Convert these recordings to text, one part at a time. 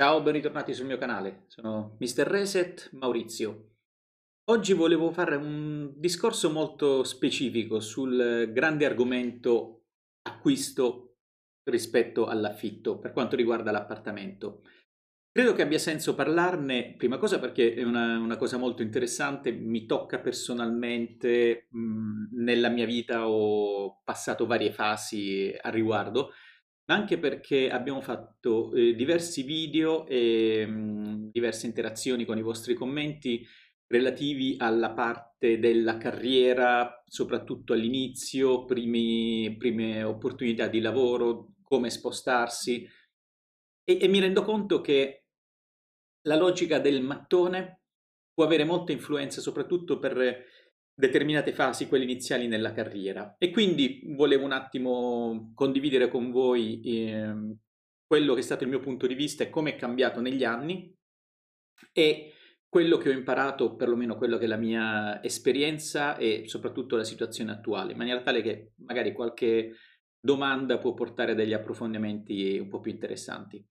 Ciao, ben ritornati sul mio canale. Sono Mr. Reset Maurizio. Oggi volevo fare un discorso molto specifico sul grande argomento acquisto rispetto all'affitto per quanto riguarda l'appartamento. Credo che abbia senso parlarne, prima cosa perché è una, una cosa molto interessante, mi tocca personalmente, mh, nella mia vita ho passato varie fasi a riguardo anche perché abbiamo fatto eh, diversi video e mh, diverse interazioni con i vostri commenti relativi alla parte della carriera, soprattutto all'inizio, primi, prime opportunità di lavoro, come spostarsi. E, e mi rendo conto che la logica del mattone può avere molta influenza soprattutto per determinate fasi, quelle iniziali nella carriera. E quindi volevo un attimo condividere con voi eh, quello che è stato il mio punto di vista e come è cambiato negli anni e quello che ho imparato, perlomeno quello che è la mia esperienza e soprattutto la situazione attuale, in maniera tale che magari qualche domanda può portare degli approfondimenti un po' più interessanti.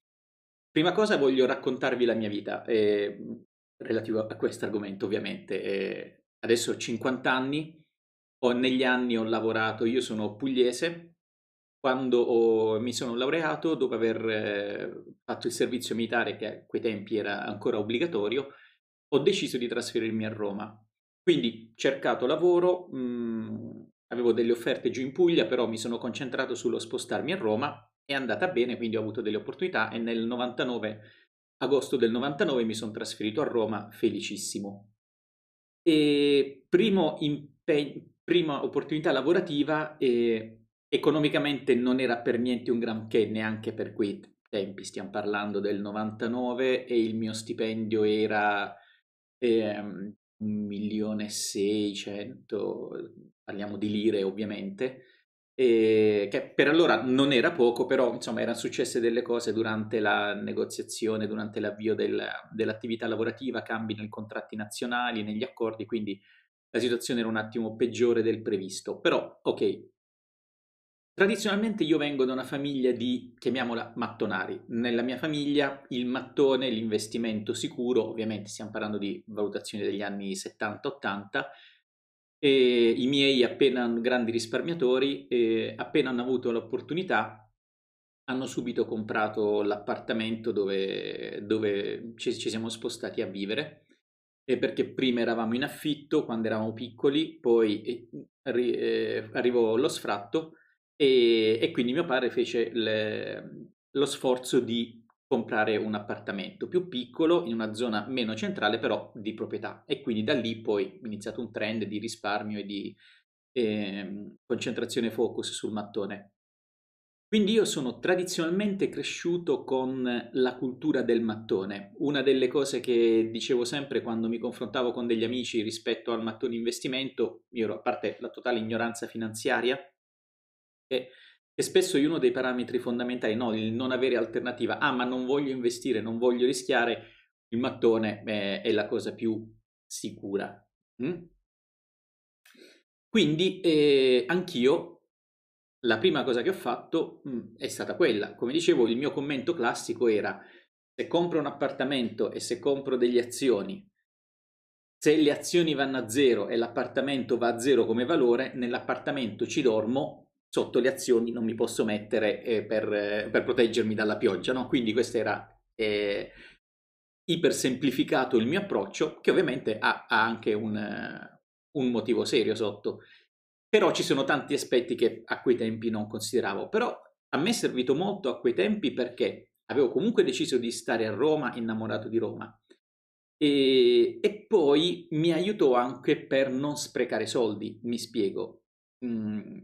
Prima cosa voglio raccontarvi la mia vita, eh, relativo a questo argomento ovviamente. Eh, adesso ho 50 anni, ho, negli anni ho lavorato, io sono pugliese, quando ho, mi sono laureato, dopo aver eh, fatto il servizio militare, che a quei tempi era ancora obbligatorio, ho deciso di trasferirmi a Roma. Quindi cercato lavoro, mh, mm, avevo delle offerte giù in Puglia, però mi sono concentrato sullo spostarmi a Roma, è andata bene, quindi ho avuto delle opportunità e nel 99, agosto del 99 mi sono trasferito a Roma felicissimo. E primo impe- prima opportunità lavorativa eh, economicamente non era per niente un granché, neanche per quei tempi, stiamo parlando del 99 e il mio stipendio era eh, un milione e seicento, parliamo di lire ovviamente, e che per allora non era poco, però insomma erano successe delle cose durante la negoziazione, durante l'avvio del, dell'attività lavorativa, cambi nei contratti nazionali, negli accordi, quindi la situazione era un attimo peggiore del previsto. Però, ok, tradizionalmente io vengo da una famiglia di, chiamiamola, mattonari. Nella mia famiglia il mattone, l'investimento sicuro, ovviamente stiamo parlando di valutazioni degli anni 70-80, e i miei appena grandi risparmiatori, eh, appena hanno avuto l'opportunità, hanno subito comprato l'appartamento dove, dove ci, ci, siamo spostati a vivere, eh, perché prima eravamo in affitto quando eravamo piccoli, poi eh, eh, arrivò lo sfratto e, e, quindi mio padre fece le, lo sforzo di comprare un appartamento più piccolo in una zona meno centrale però di proprietà e quindi da lì poi è iniziato un trend di risparmio e di eh, concentrazione focus sul mattone. Quindi io sono tradizionalmente cresciuto con la cultura del mattone. Una delle cose che dicevo sempre quando mi confrontavo con degli amici rispetto al mattone investimento, io ero a parte la totale ignoranza finanziaria, che e spesso è uno dei parametri fondamentali, no, il non avere alternativa. Ah, ma non voglio investire, non voglio rischiare, il mattone eh, è la cosa più sicura. Mm? Quindi eh, anch'io la prima cosa che ho fatto mh, mm, è stata quella. Come dicevo, il mio commento classico era se compro un appartamento e se compro delle azioni, se le azioni vanno a zero e l'appartamento va a zero come valore, nell'appartamento ci dormo sotto le azioni non mi posso mettere eh, per, eh, per, proteggermi dalla pioggia, no? Quindi questo era eh, iper semplificato il mio approccio, che ovviamente ha, ha anche un, uh, un, motivo serio sotto. Però ci sono tanti aspetti che a quei tempi non consideravo. Però a me è servito molto a quei tempi perché avevo comunque deciso di stare a Roma, innamorato di Roma. E, e poi mi aiutò anche per non sprecare soldi, mi spiego. Mm,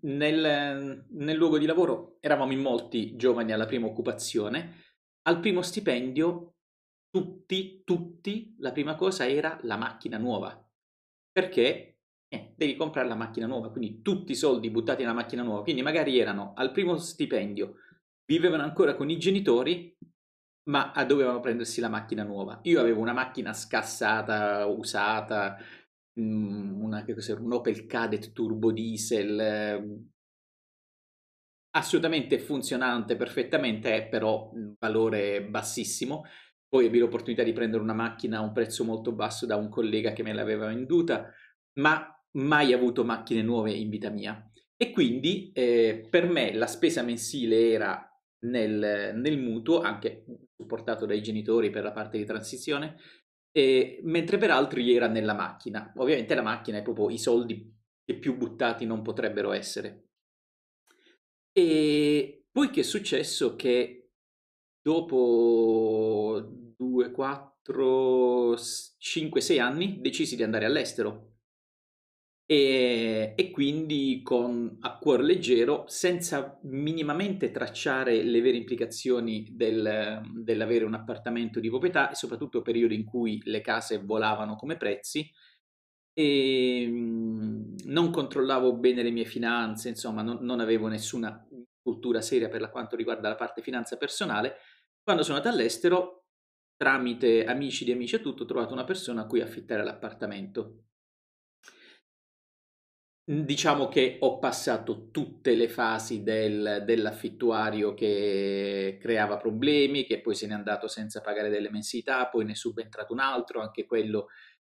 nel, nel luogo di lavoro eravamo in molti giovani alla prima occupazione, al primo stipendio tutti, tutti, la prima cosa era la macchina nuova, perché? Eh, devi comprare la macchina nuova, quindi tutti i soldi buttati nella macchina nuova, quindi magari erano al primo stipendio, vivevano ancora con i genitori, ma dovevano prendersi la macchina nuova. Io avevo una macchina scassata, usata, una, che cos'era, un Opel Kadett turbo diesel. Ehm assolutamente funzionante, perfettamente, è però valore bassissimo. Poi ebbi l'opportunità di prendere una macchina a un prezzo molto basso da un collega che me l'aveva venduta, ma mai avuto macchine nuove in vita mia. E quindi eh, per me la spesa mensile era nel, nel, mutuo, anche supportato dai genitori per la parte di transizione, e, mentre per altri era nella macchina. Ovviamente la macchina è proprio i soldi che più buttati non potrebbero essere. E poi che è successo? Che dopo 2, 4, 5, 6 anni decisi di andare all'estero e, e, quindi con a cuor leggero, senza minimamente tracciare le vere implicazioni del, dell'avere un appartamento di proprietà e soprattutto periodi in cui le case volavano come prezzi e mm, non controllavo bene le mie finanze, insomma non, non avevo nessuna cultura seria per quanto riguarda la parte finanza personale. Quando sono andato all'estero, tramite amici di amici e tutto, ho trovato una persona a cui affittare l'appartamento diciamo che ho passato tutte le fasi del, dell'affittuario che creava problemi, che poi se n'è andato senza pagare delle mensilità, poi ne è subentrato un altro, anche quello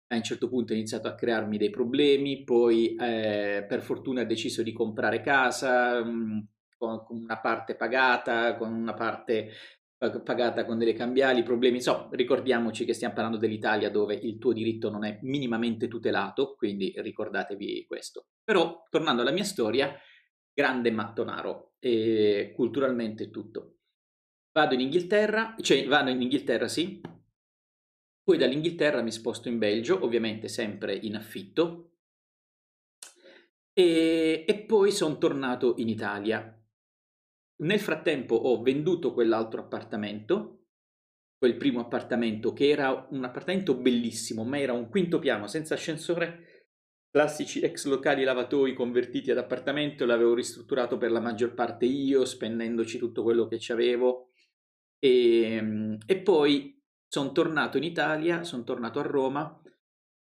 a un certo punto ha iniziato a crearmi dei problemi, poi eh, per fortuna ha deciso di comprare casa mh, mhmm, con una parte pagata, con una parte pagata con delle cambiali, problemi, insomma, ricordiamoci che stiamo parlando dell'Italia dove il tuo diritto non è minimamente tutelato, quindi ricordatevi questo. Però, tornando alla mia storia, grande mattonaro, e culturalmente tutto. Vado in Inghilterra, cioè vado in Inghilterra, sì, poi dall'Inghilterra mi sposto in Belgio, ovviamente sempre in affitto, e, e poi sono tornato in Italia nel frattempo ho venduto quell'altro appartamento, quel primo appartamento che era un appartamento bellissimo, ma era un quinto piano senza ascensore, classici ex locali lavatoi convertiti ad appartamento, l'avevo ristrutturato per la maggior parte io, spendendoci tutto quello che ci avevo. E, ehm, e poi sono tornato in Italia, sono tornato a Roma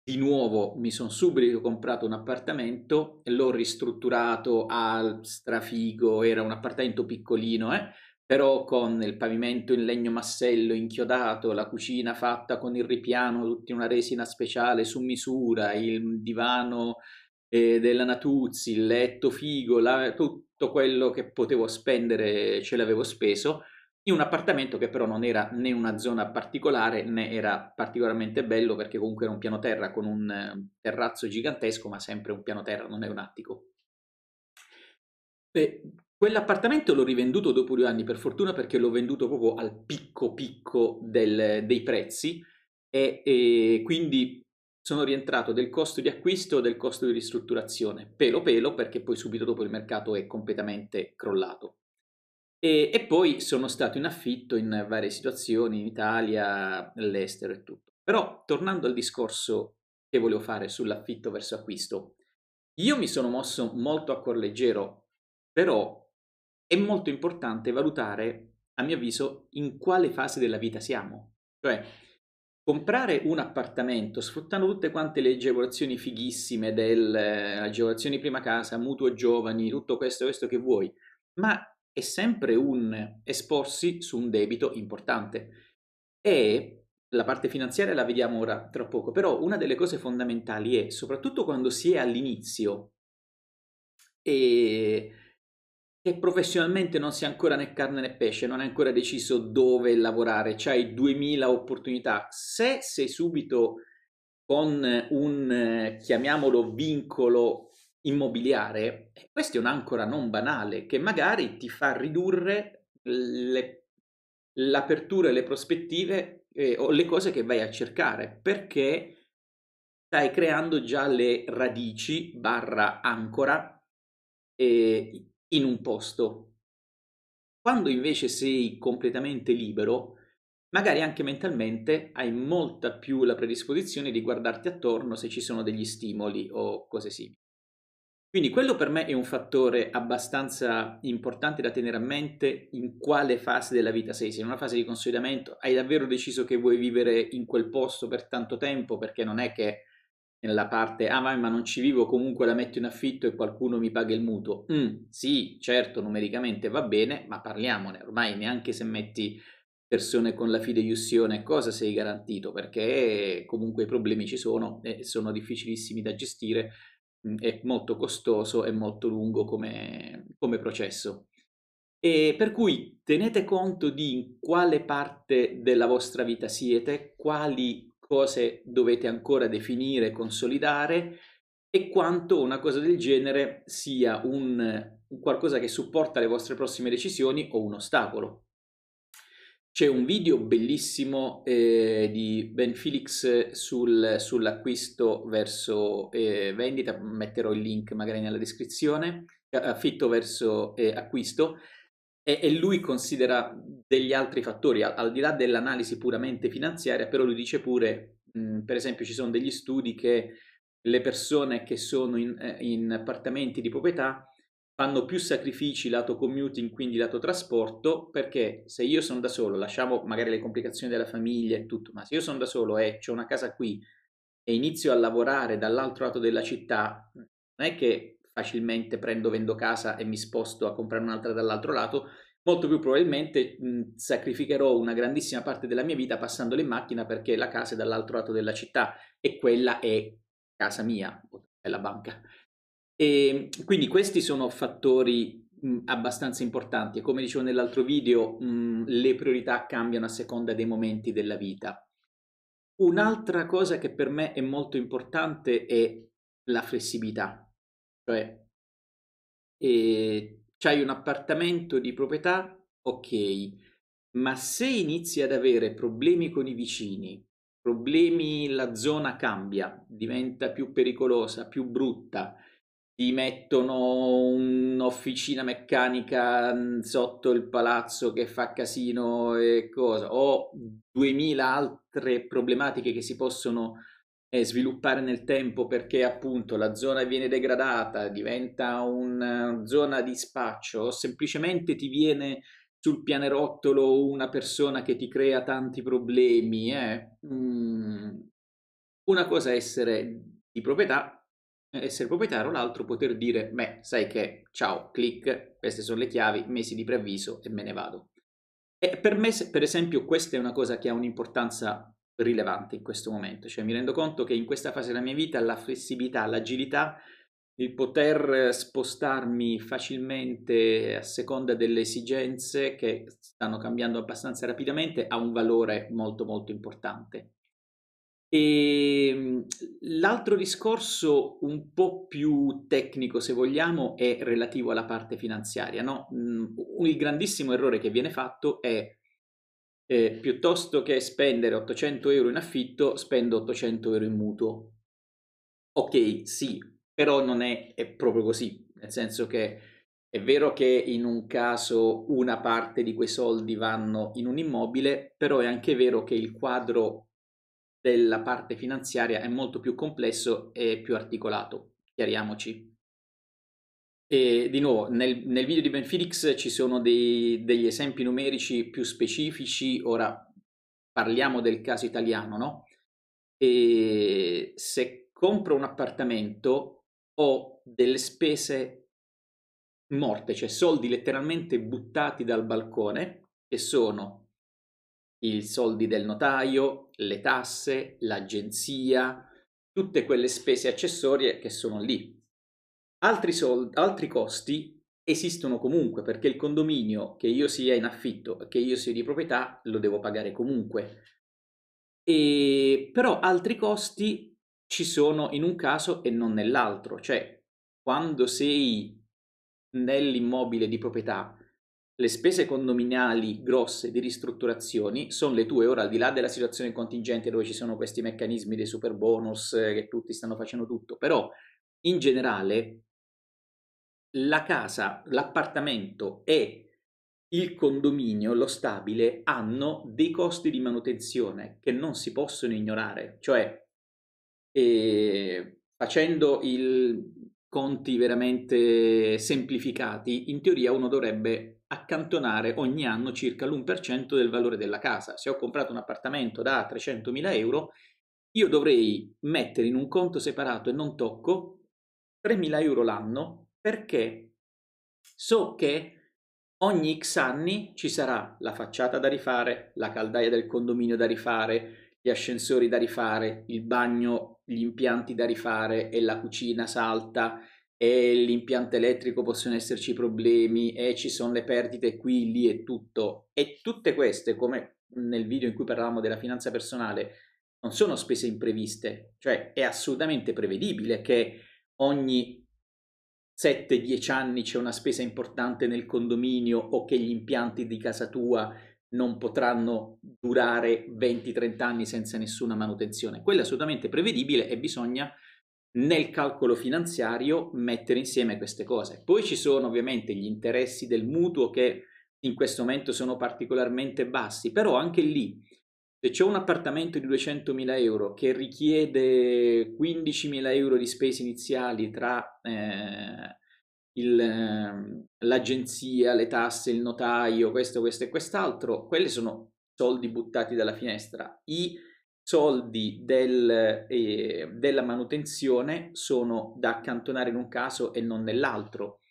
di nuovo mi sono subito comprato un appartamento l'ho ristrutturato al strafigo, era un appartamento piccolino, eh? però con il pavimento in legno massello inchiodato, la cucina fatta con il ripiano, tutta una resina speciale su misura, il divano eh, della Natuzzi, il letto figo, la, tutto quello che potevo spendere ce l'avevo speso in un appartamento che però non era né una zona particolare né era particolarmente bello perché comunque era un piano terra con un eh, terrazzo gigantesco ma sempre un piano terra, non è un attico. Beh, quell'appartamento l'ho rivenduto dopo due anni per fortuna perché l'ho venduto proprio al picco picco del, dei prezzi e, e quindi sono rientrato del costo di acquisto e del costo di ristrutturazione, pelo pelo perché poi subito dopo il mercato è completamente crollato. E, e, poi sono stato in affitto in varie situazioni, in Italia, all'estero e tutto. Però tornando al discorso che volevo fare sull'affitto verso acquisto, io mi sono mosso molto a cuor leggero, però è molto importante valutare, a mio avviso, in quale fase della vita siamo. Cioè, comprare un appartamento sfruttando tutte quante le agevolazioni fighissime delle agevolazioni prima casa, mutuo giovani, tutto questo, questo che vuoi, ma è sempre un esporsi su un debito importante. E la parte finanziaria la vediamo ora tra poco, però una delle cose fondamentali è, soprattutto quando si è all'inizio e che professionalmente non si è ancora né carne né pesce, non hai ancora deciso dove lavorare, c'hai 2000 opportunità, se sei subito con un, chiamiamolo, vincolo immobiliare, questa è un'ancora non banale che magari ti fa ridurre le, l'apertura e le prospettive eh, o le cose che vai a cercare perché stai creando già le radici barra ancora eh, in un posto. Quando invece sei completamente libero, magari anche mentalmente hai molta più la predisposizione di guardarti attorno se ci sono degli stimoli o cose simili. Quindi quello per me è un fattore abbastanza importante da tenere a mente in quale fase della vita sei. Se in una fase di consolidamento hai davvero deciso che vuoi vivere in quel posto per tanto tempo, perché non è che nella parte, ah ma non ci vivo, comunque la metto in affitto e qualcuno mi paga il mutuo. Mm, sì, certo, numericamente va bene, ma parliamone, ormai neanche se metti persone con la fideiussione cosa sei garantito, perché comunque i problemi ci sono e sono difficilissimi da gestire, è molto costoso e molto lungo come, come processo. E per cui tenete conto di in quale parte della vostra vita siete, quali cose dovete ancora definire, consolidare e quanto una cosa del genere sia un, un qualcosa che supporta le vostre prossime decisioni o un ostacolo. C'è un video bellissimo eh, di Ben Felix sul, sull'acquisto verso eh, vendita, metterò il link magari nella descrizione, affitto verso eh, acquisto, e, e, lui considera degli altri fattori, al, al, di là dell'analisi puramente finanziaria, però lui dice pure, mh, per esempio ci sono degli studi che le persone che sono in, eh, in appartamenti di proprietà fanno più sacrifici lato commuting, quindi lato trasporto, perché se io sono da solo, lasciamo magari le complicazioni della famiglia e tutto, ma se io sono da solo e ho una casa qui e inizio a lavorare dall'altro lato della città, non è che facilmente prendo, vendo casa e mi sposto a comprare un'altra dall'altro lato, molto più probabilmente mh, sacrificherò una grandissima parte della mia vita passandole in macchina perché la casa è dall'altro lato della città e quella è casa mia, è la banca. E ehm, quindi questi sono fattori mh, abbastanza importanti e come dicevo nell'altro video mh, le priorità cambiano a seconda dei momenti della vita. Un'altra cosa che per me è molto importante è la flessibilità, cioè eh, c'hai un appartamento di proprietà, ok, ma se inizi ad avere problemi con i vicini, problemi, la zona cambia, diventa più pericolosa, più brutta, ti mettono un'officina meccanica mm, sotto il palazzo che fa casino e cosa, o duemila altre problematiche che si possono eh, sviluppare nel tempo perché appunto la zona viene degradata, diventa una zona di spaccio, o semplicemente ti viene sul pianerottolo una persona che ti crea tanti problemi. Eh? Mm. Una cosa è essere di proprietà, essere proprietario, l'altro poter dire, beh, sai che, ciao, clic, queste sono le chiavi, mesi di preavviso e me ne vado. E per me, per esempio, questa è una cosa che ha un'importanza rilevante in questo momento, cioè mi rendo conto che in questa fase della mia vita la flessibilità, l'agilità, il poter spostarmi facilmente a seconda delle esigenze che stanno cambiando abbastanza rapidamente ha un valore molto molto importante. E ehm, l'altro discorso un po' più tecnico, se vogliamo, è relativo alla parte finanziaria. No? Mm, il grandissimo errore che viene fatto è eh, piuttosto che spendere 800 euro in affitto, spendo 800 euro in mutuo. Ok, sì, però non è, è proprio così, nel senso che è vero che in un caso una parte di quei soldi vanno in un immobile, però è anche vero che il quadro della parte finanziaria è molto più complesso e più articolato, chiariamoci. E di nuovo, nel, nel video di Ben Felix ci sono dei, degli esempi numerici più specifici, ora parliamo del caso italiano, no? E se compro un appartamento ho delle spese morte, cioè soldi letteralmente buttati dal balcone, che sono i soldi del notaio, le tasse, l'agenzia, tutte quelle spese accessorie che sono lì. Altri, soldi, altri costi esistono comunque perché il condominio, che io sia in affitto, che io sia di proprietà, lo devo pagare comunque. E, però altri costi ci sono in un caso e non nell'altro, cioè quando sei nell'immobile di proprietà le spese condominiali grosse di ristrutturazioni sono le tue, ora al di là della situazione contingente dove ci sono questi meccanismi dei super bonus eh, che tutti stanno facendo tutto, però in generale la casa, l'appartamento e il condominio, lo stabile, hanno dei costi di manutenzione che non si possono ignorare, cioè eh, facendo i conti veramente semplificati, in teoria uno dovrebbe accantonare ogni anno circa l'1% del valore della casa. Se ho comprato un appartamento da 300.000 euro, io dovrei mettere in un conto separato e non tocco 3.000 euro l'anno perché so che ogni X anni ci sarà la facciata da rifare, la caldaia del condominio da rifare, gli ascensori da rifare, il bagno, gli impianti da rifare e la cucina salta e l'impianto elettrico possono esserci problemi e ci sono le perdite qui, lì e tutto. E tutte queste, come nel video in cui parlavamo della finanza personale, non sono spese impreviste, cioè è assolutamente prevedibile che ogni 7-10 anni c'è una spesa importante nel condominio o che gli impianti di casa tua non potranno durare 20-30 anni senza nessuna manutenzione. Quello è assolutamente prevedibile e bisogna nel calcolo finanziario mettere insieme queste cose. Poi ci sono ovviamente gli interessi del mutuo che in questo momento sono particolarmente bassi, però anche lì se c'è un appartamento di 200.000 euro che richiede 15.000 euro di spese iniziali tra eh, il, ehm, l'agenzia, le tasse, il notaio, questo, questo e quest'altro, quelli sono soldi buttati dalla finestra. I soldi del, eh, della manutenzione sono da accantonare in un caso e non nell'altro.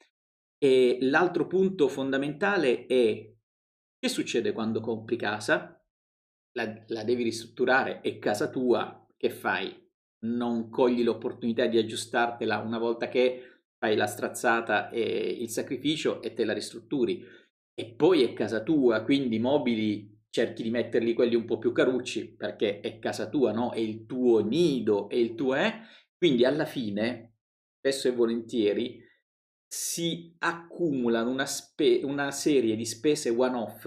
E l'altro punto fondamentale è che succede quando compri casa? La, la devi ristrutturare, è casa tua, che fai? Non cogli l'opportunità di aggiustartela una volta che fai la strazzata e il sacrificio e te la ristrutturi. E poi è casa tua, quindi mobili cerchi di metterli quelli un po' più carucci perché è casa tua, no? È il tuo nido, è il tuo è. Quindi alla fine, spesso e volentieri, si accumulano una, spe- una serie di spese one-off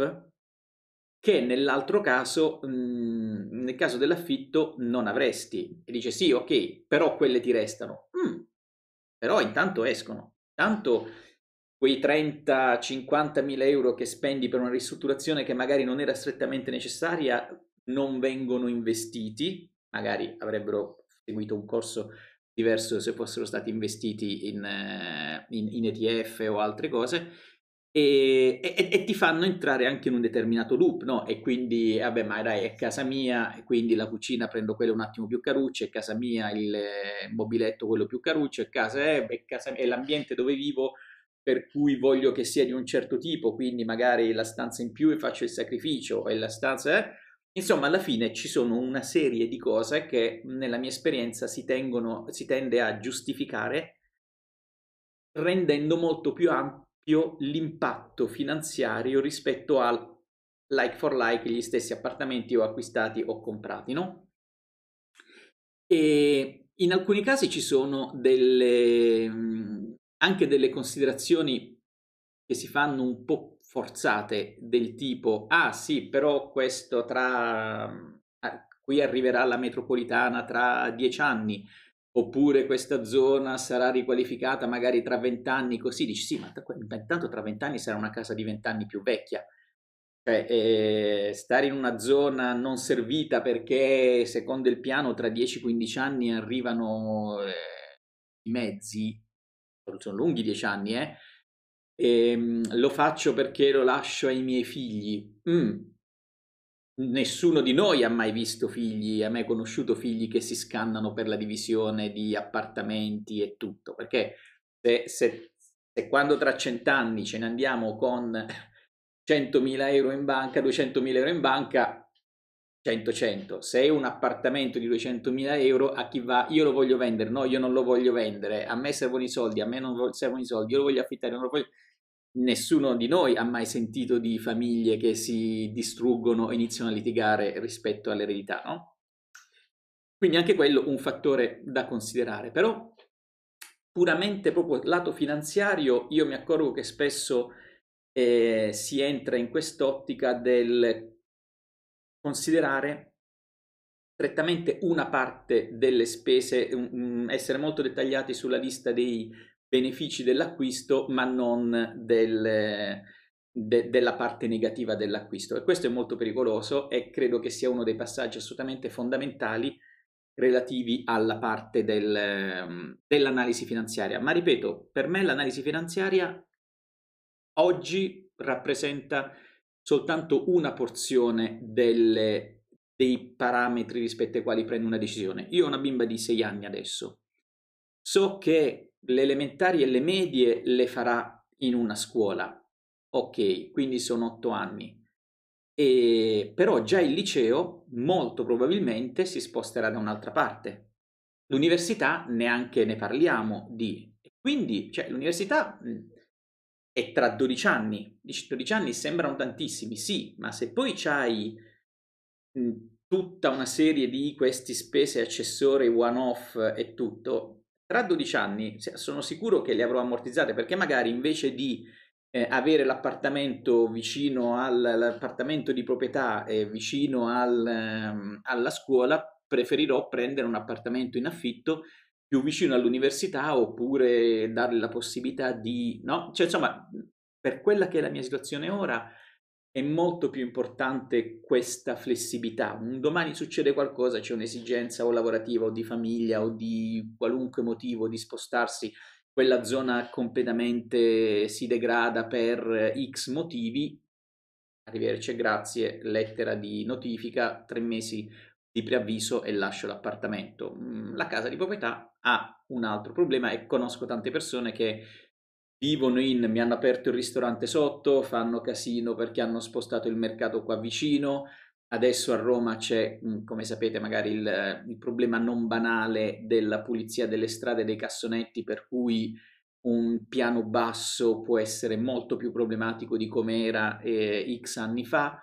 che nell'altro caso, mh, mhmm, nel caso dell'affitto, non avresti. E dice sì, ok, però quelle ti restano. Mm, però intanto escono. Tanto quei 30-50 mila euro che spendi per una ristrutturazione che magari non era strettamente necessaria non vengono investiti, magari avrebbero seguito un corso diverso se fossero stati investiti in, eh, in, in ETF o altre cose, e, e, e, ti fanno entrare anche in un determinato loop, no? E quindi, vabbè, ma dai, è casa mia, e quindi la cucina prendo quello un attimo più caruccio, è casa mia il eh, mobiletto quello più caruccio, è casa, è, è, casa, è l'ambiente dove vivo, per cui voglio che sia di un certo tipo, quindi magari la stanza in più e faccio il sacrificio, e la stanza... Eh? Insomma, alla fine ci sono una serie di cose che nella mia esperienza si, tengono, si tende a giustificare rendendo molto più ampio l'impatto finanziario rispetto al like for like gli stessi appartamenti o acquistati o comprati, no? E in alcuni casi ci sono delle, anche delle considerazioni che si fanno un po' forzate del tipo ah sì però questo tra qui arriverà la metropolitana tra dieci anni oppure questa zona sarà riqualificata magari tra vent'anni, così dici sì, ma intanto tra vent'anni sarà una casa di vent'anni più vecchia. Cioè, eh, stare in una zona non servita perché secondo il piano tra 10-15 anni arrivano eh, i mezzi, sono lunghi 10 anni, eh? E, ehm, lo faccio perché lo lascio ai miei figli. Mm, Nessuno di noi ha mai visto figli, ha mai conosciuto figli che si scannano per la divisione di appartamenti e tutto, perché se, se, se quando tra cent'anni ce ne andiamo con 100.000 euro in banca, 200.000 euro in banca, 100-100. Se è un appartamento di 200.000 euro, a chi va? Io lo voglio vendere, no, io non lo voglio vendere, a me servono i soldi, a me non servono i soldi, io lo voglio affittare, non lo voglio nessuno di noi ha mai sentito di famiglie che si distruggono e iniziano a litigare rispetto all'eredità, no? Quindi anche quello un fattore da considerare, però puramente proprio lato finanziario io mi accorgo che spesso eh, si entra in quest'ottica del considerare strettamente una parte delle spese, essere molto dettagliati sulla lista dei benefici dell'acquisto ma non del, de, della parte negativa dell'acquisto e questo è molto pericoloso e credo che sia uno dei passaggi assolutamente fondamentali relativi alla parte del, dell'analisi finanziaria. Ma ripeto, per me l'analisi finanziaria oggi rappresenta soltanto una porzione delle, dei parametri rispetto ai quali prendo una decisione. Io ho una bimba di 6 anni adesso. So che le elementari e le medie le farà in una scuola. Ok, quindi sono 8 anni. E, però già il liceo molto probabilmente si sposterà da un'altra parte. L'università neanche ne parliamo di. Quindi, cioè, l'università è tra 12 anni. 12 anni sembrano tantissimi, sì, ma se poi c'hai tutta una serie di questi spese accessori one-off e tutto, tra 12 anni sono sicuro che le avrò ammortizzate perché magari invece di eh, avere l'appartamento vicino all'appartamento di proprietà e vicino al, um, alla scuola, preferirò prendere un appartamento in affitto più vicino all'università oppure darle la possibilità di... No? Cioè, insomma, per quella che è la mia situazione ora, è molto più importante questa flessibilità. Un domani succede qualcosa, c'è un'esigenza o lavorativa o di famiglia o di qualunque motivo di spostarsi, quella zona completamente si degrada per X motivi, arrivederci grazie, lettera di notifica, tre mesi di preavviso e lascio l'appartamento. Mm, la casa di proprietà ha un altro problema e conosco tante persone che vivono in, mi hanno aperto il ristorante sotto, fanno casino perché hanno spostato il mercato qua vicino, adesso a Roma c'è, mm, come sapete magari il, il problema non banale della pulizia delle strade e dei cassonetti per cui un piano basso può essere molto più problematico di come era eh, X anni fa.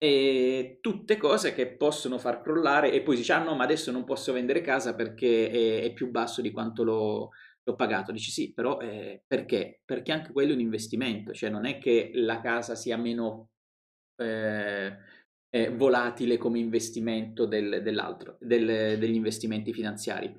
E tutte cose che possono far crollare e poi si dice ah no ma adesso non posso vendere casa perché è, è più basso di quanto lo, l'ho pagato. Dici sì, però eh, perché? Perché anche quello è un investimento, cioè non è che la casa sia meno eh, eh, volatile come investimento del, dell'altro, del, degli investimenti finanziari.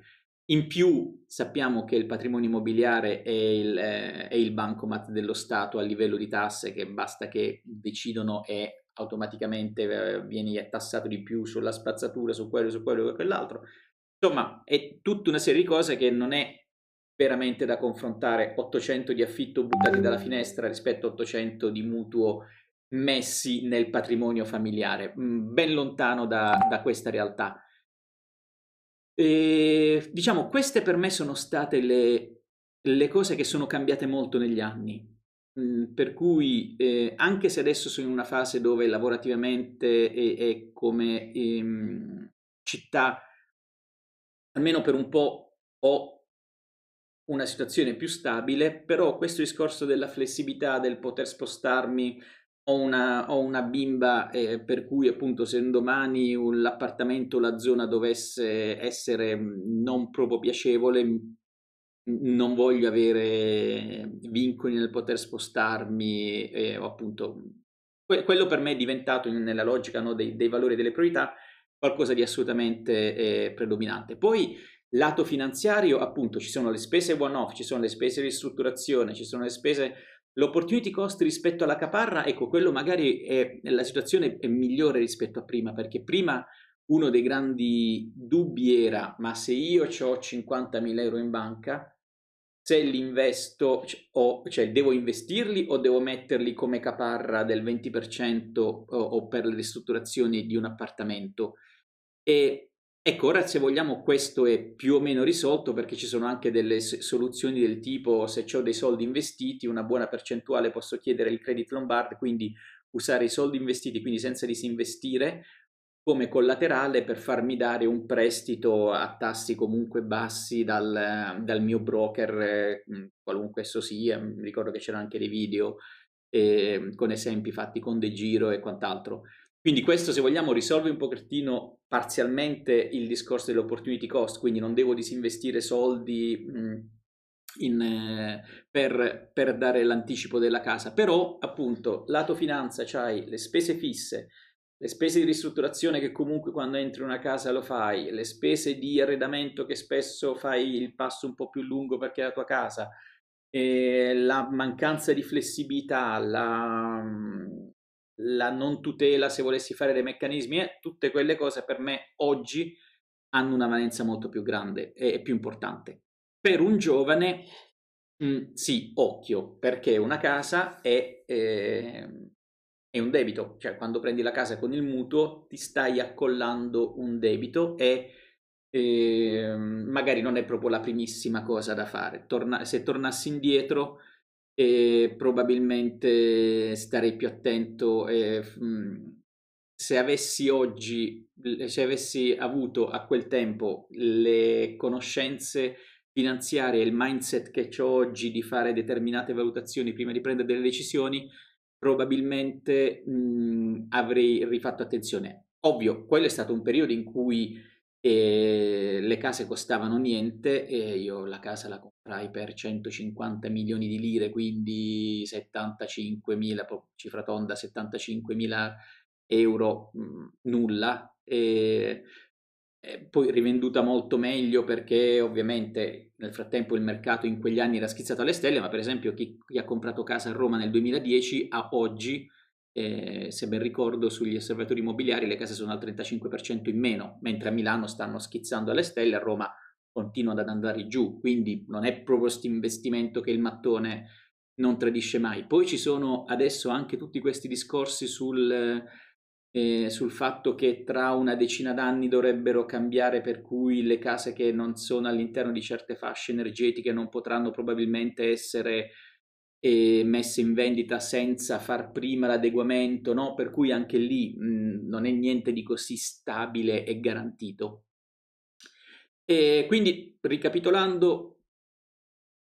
In più sappiamo che il patrimonio immobiliare è il, eh, è il bancomat dello Stato a livello di tasse che basta che decidono e automaticamente eh, vieni tassato di più sulla spazzatura, su quello, su quello e quell'altro. Insomma, è tutta una serie di cose che non è veramente da confrontare 800 di affitto buttati dalla finestra rispetto a 800 di mutuo messi nel patrimonio familiare, mm, ben lontano da, da questa realtà. E, diciamo, queste per me sono state le, le, cose che sono cambiate molto negli anni. Mm, per cui, eh, anche se adesso sono in una fase dove lavorativamente e, e come ehm, città, almeno per un po', ho una situazione più stabile, però questo discorso della flessibilità, del poter spostarmi, ho una, ho una bimba eh, per cui appunto se domani l'appartamento la zona dovesse essere mm, non proprio piacevole, non voglio avere vincoli nel poter spostarmi eh, appunto que- quello per me è diventato nella logica no, dei, dei, valori e delle priorità qualcosa di assolutamente eh, predominante. Poi Lato finanziario, appunto, ci sono le spese one-off, ci sono le spese di ristrutturazione, ci sono le spese L'opportunity cost rispetto alla caparra, ecco, quello magari è, la situazione è migliore rispetto a prima, perché prima uno dei grandi dubbi era, ma se io ho 50.000 euro in banca, se li investo, o, cioè devo investirli o devo metterli come caparra del 20% o, o per le ristrutturazioni di un appartamento? E Ecco, ora se vogliamo questo è più o meno risolto perché ci sono anche delle soluzioni del tipo se ho dei soldi investiti, una buona percentuale posso chiedere il credit lombard, quindi usare i soldi investiti, quindi senza disinvestire, come collaterale per farmi dare un prestito a tassi comunque bassi dal, dal mio broker, qualunque esso sia, ricordo che c'erano anche dei video eh, con esempi fatti con De Giro e quant'altro. Quindi questo, se vogliamo, risolve un pochettino parzialmente il discorso dell'opportunity cost, quindi non devo disinvestire soldi mh, in, eh, per, per, dare l'anticipo della casa, però appunto lato finanza c'hai le spese fisse, le spese di ristrutturazione che comunque quando entri in una casa lo fai, le spese di arredamento che spesso fai il passo un po' più lungo perché è la tua casa, la mancanza di flessibilità, la, la non tutela, se volessi fare dei meccanismi, eh, tutte quelle cose per me oggi hanno una valenza molto più grande e più importante. Per un giovane, mh, mm, sì, occhio, perché una casa è, eh, è un debito, cioè quando prendi la casa con il mutuo ti stai accollando un debito e eh, magari non è proprio la primissima cosa da fare. Torna- se tornassi indietro eh, probabilmente starei più attento. Eh, se avessi oggi, se avessi avuto a quel tempo le conoscenze finanziarie, il mindset che ho oggi di fare determinate valutazioni prima di prendere delle decisioni, probabilmente mh, avrei rifatto attenzione. Ovvio, quello è stato un periodo in cui eh, le case costavano niente e io la casa la comprai per 150 milioni di lire, quindi 75 mila, cifra tonda, 75 mila euro, mh, nulla. E, e poi rivenduta molto meglio perché ovviamente nel frattempo il mercato in quegli anni era schizzato alle stelle, ma per esempio chi, chi ha comprato casa a Roma nel 2010 a oggi eh, se ben ricordo sugli osservatori immobiliari le case sono al 35% in meno, mentre a Milano stanno schizzando alle stelle, a Roma continuano ad andare giù, quindi non è proprio questo investimento che il mattone non tradisce mai. Poi ci sono adesso anche tutti questi discorsi sul, eh, sul fatto che tra una decina d'anni dovrebbero cambiare, per cui le case che non sono all'interno di certe fasce energetiche non potranno probabilmente essere e messe in vendita senza far prima l'adeguamento, no? per cui anche lì mh, non è niente di così stabile e garantito. E quindi, ricapitolando,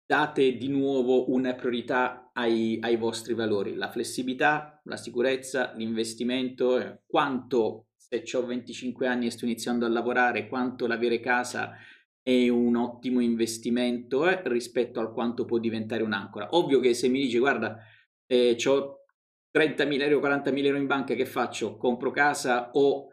date di nuovo una priorità ai, ai vostri valori, la flessibilità, la sicurezza, l'investimento, eh, quanto se ho 25 anni e sto iniziando a lavorare, quanto l'avere casa è un ottimo investimento eh, rispetto al quanto può diventare un'ancora. Ovvio che se mi dici guarda, eh, ho 30.000 euro, 40.000 euro in banca, che faccio? Compro casa o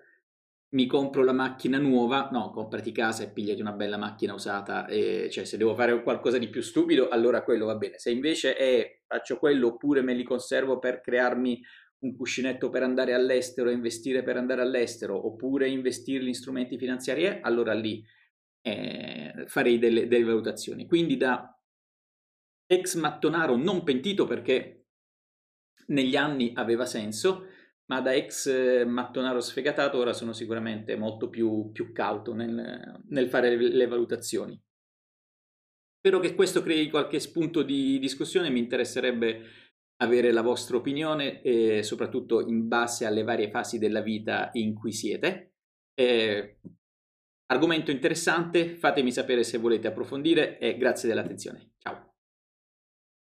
mi compro la macchina nuova? No, comprati casa e pigliati una bella macchina usata. E, cioè, se devo fare qualcosa di più stupido, allora quello va bene. Se invece è faccio quello oppure me li conservo per crearmi un cuscinetto per andare all'estero, investire per andare all'estero, oppure investirli in strumenti finanziari, eh, allora lì eh, farei delle, delle valutazioni. Quindi da ex mattonaro non pentito perché negli anni aveva senso, ma da ex eh, mattonaro sfegatato ora sono sicuramente molto più, più cauto nel, nel, fare le, valutazioni. Spero che questo crei qualche spunto di discussione, mi interesserebbe avere la vostra opinione e soprattutto in base alle varie fasi della vita in cui siete. E Argomento interessante, fatemi sapere se volete approfondire e grazie dell'attenzione.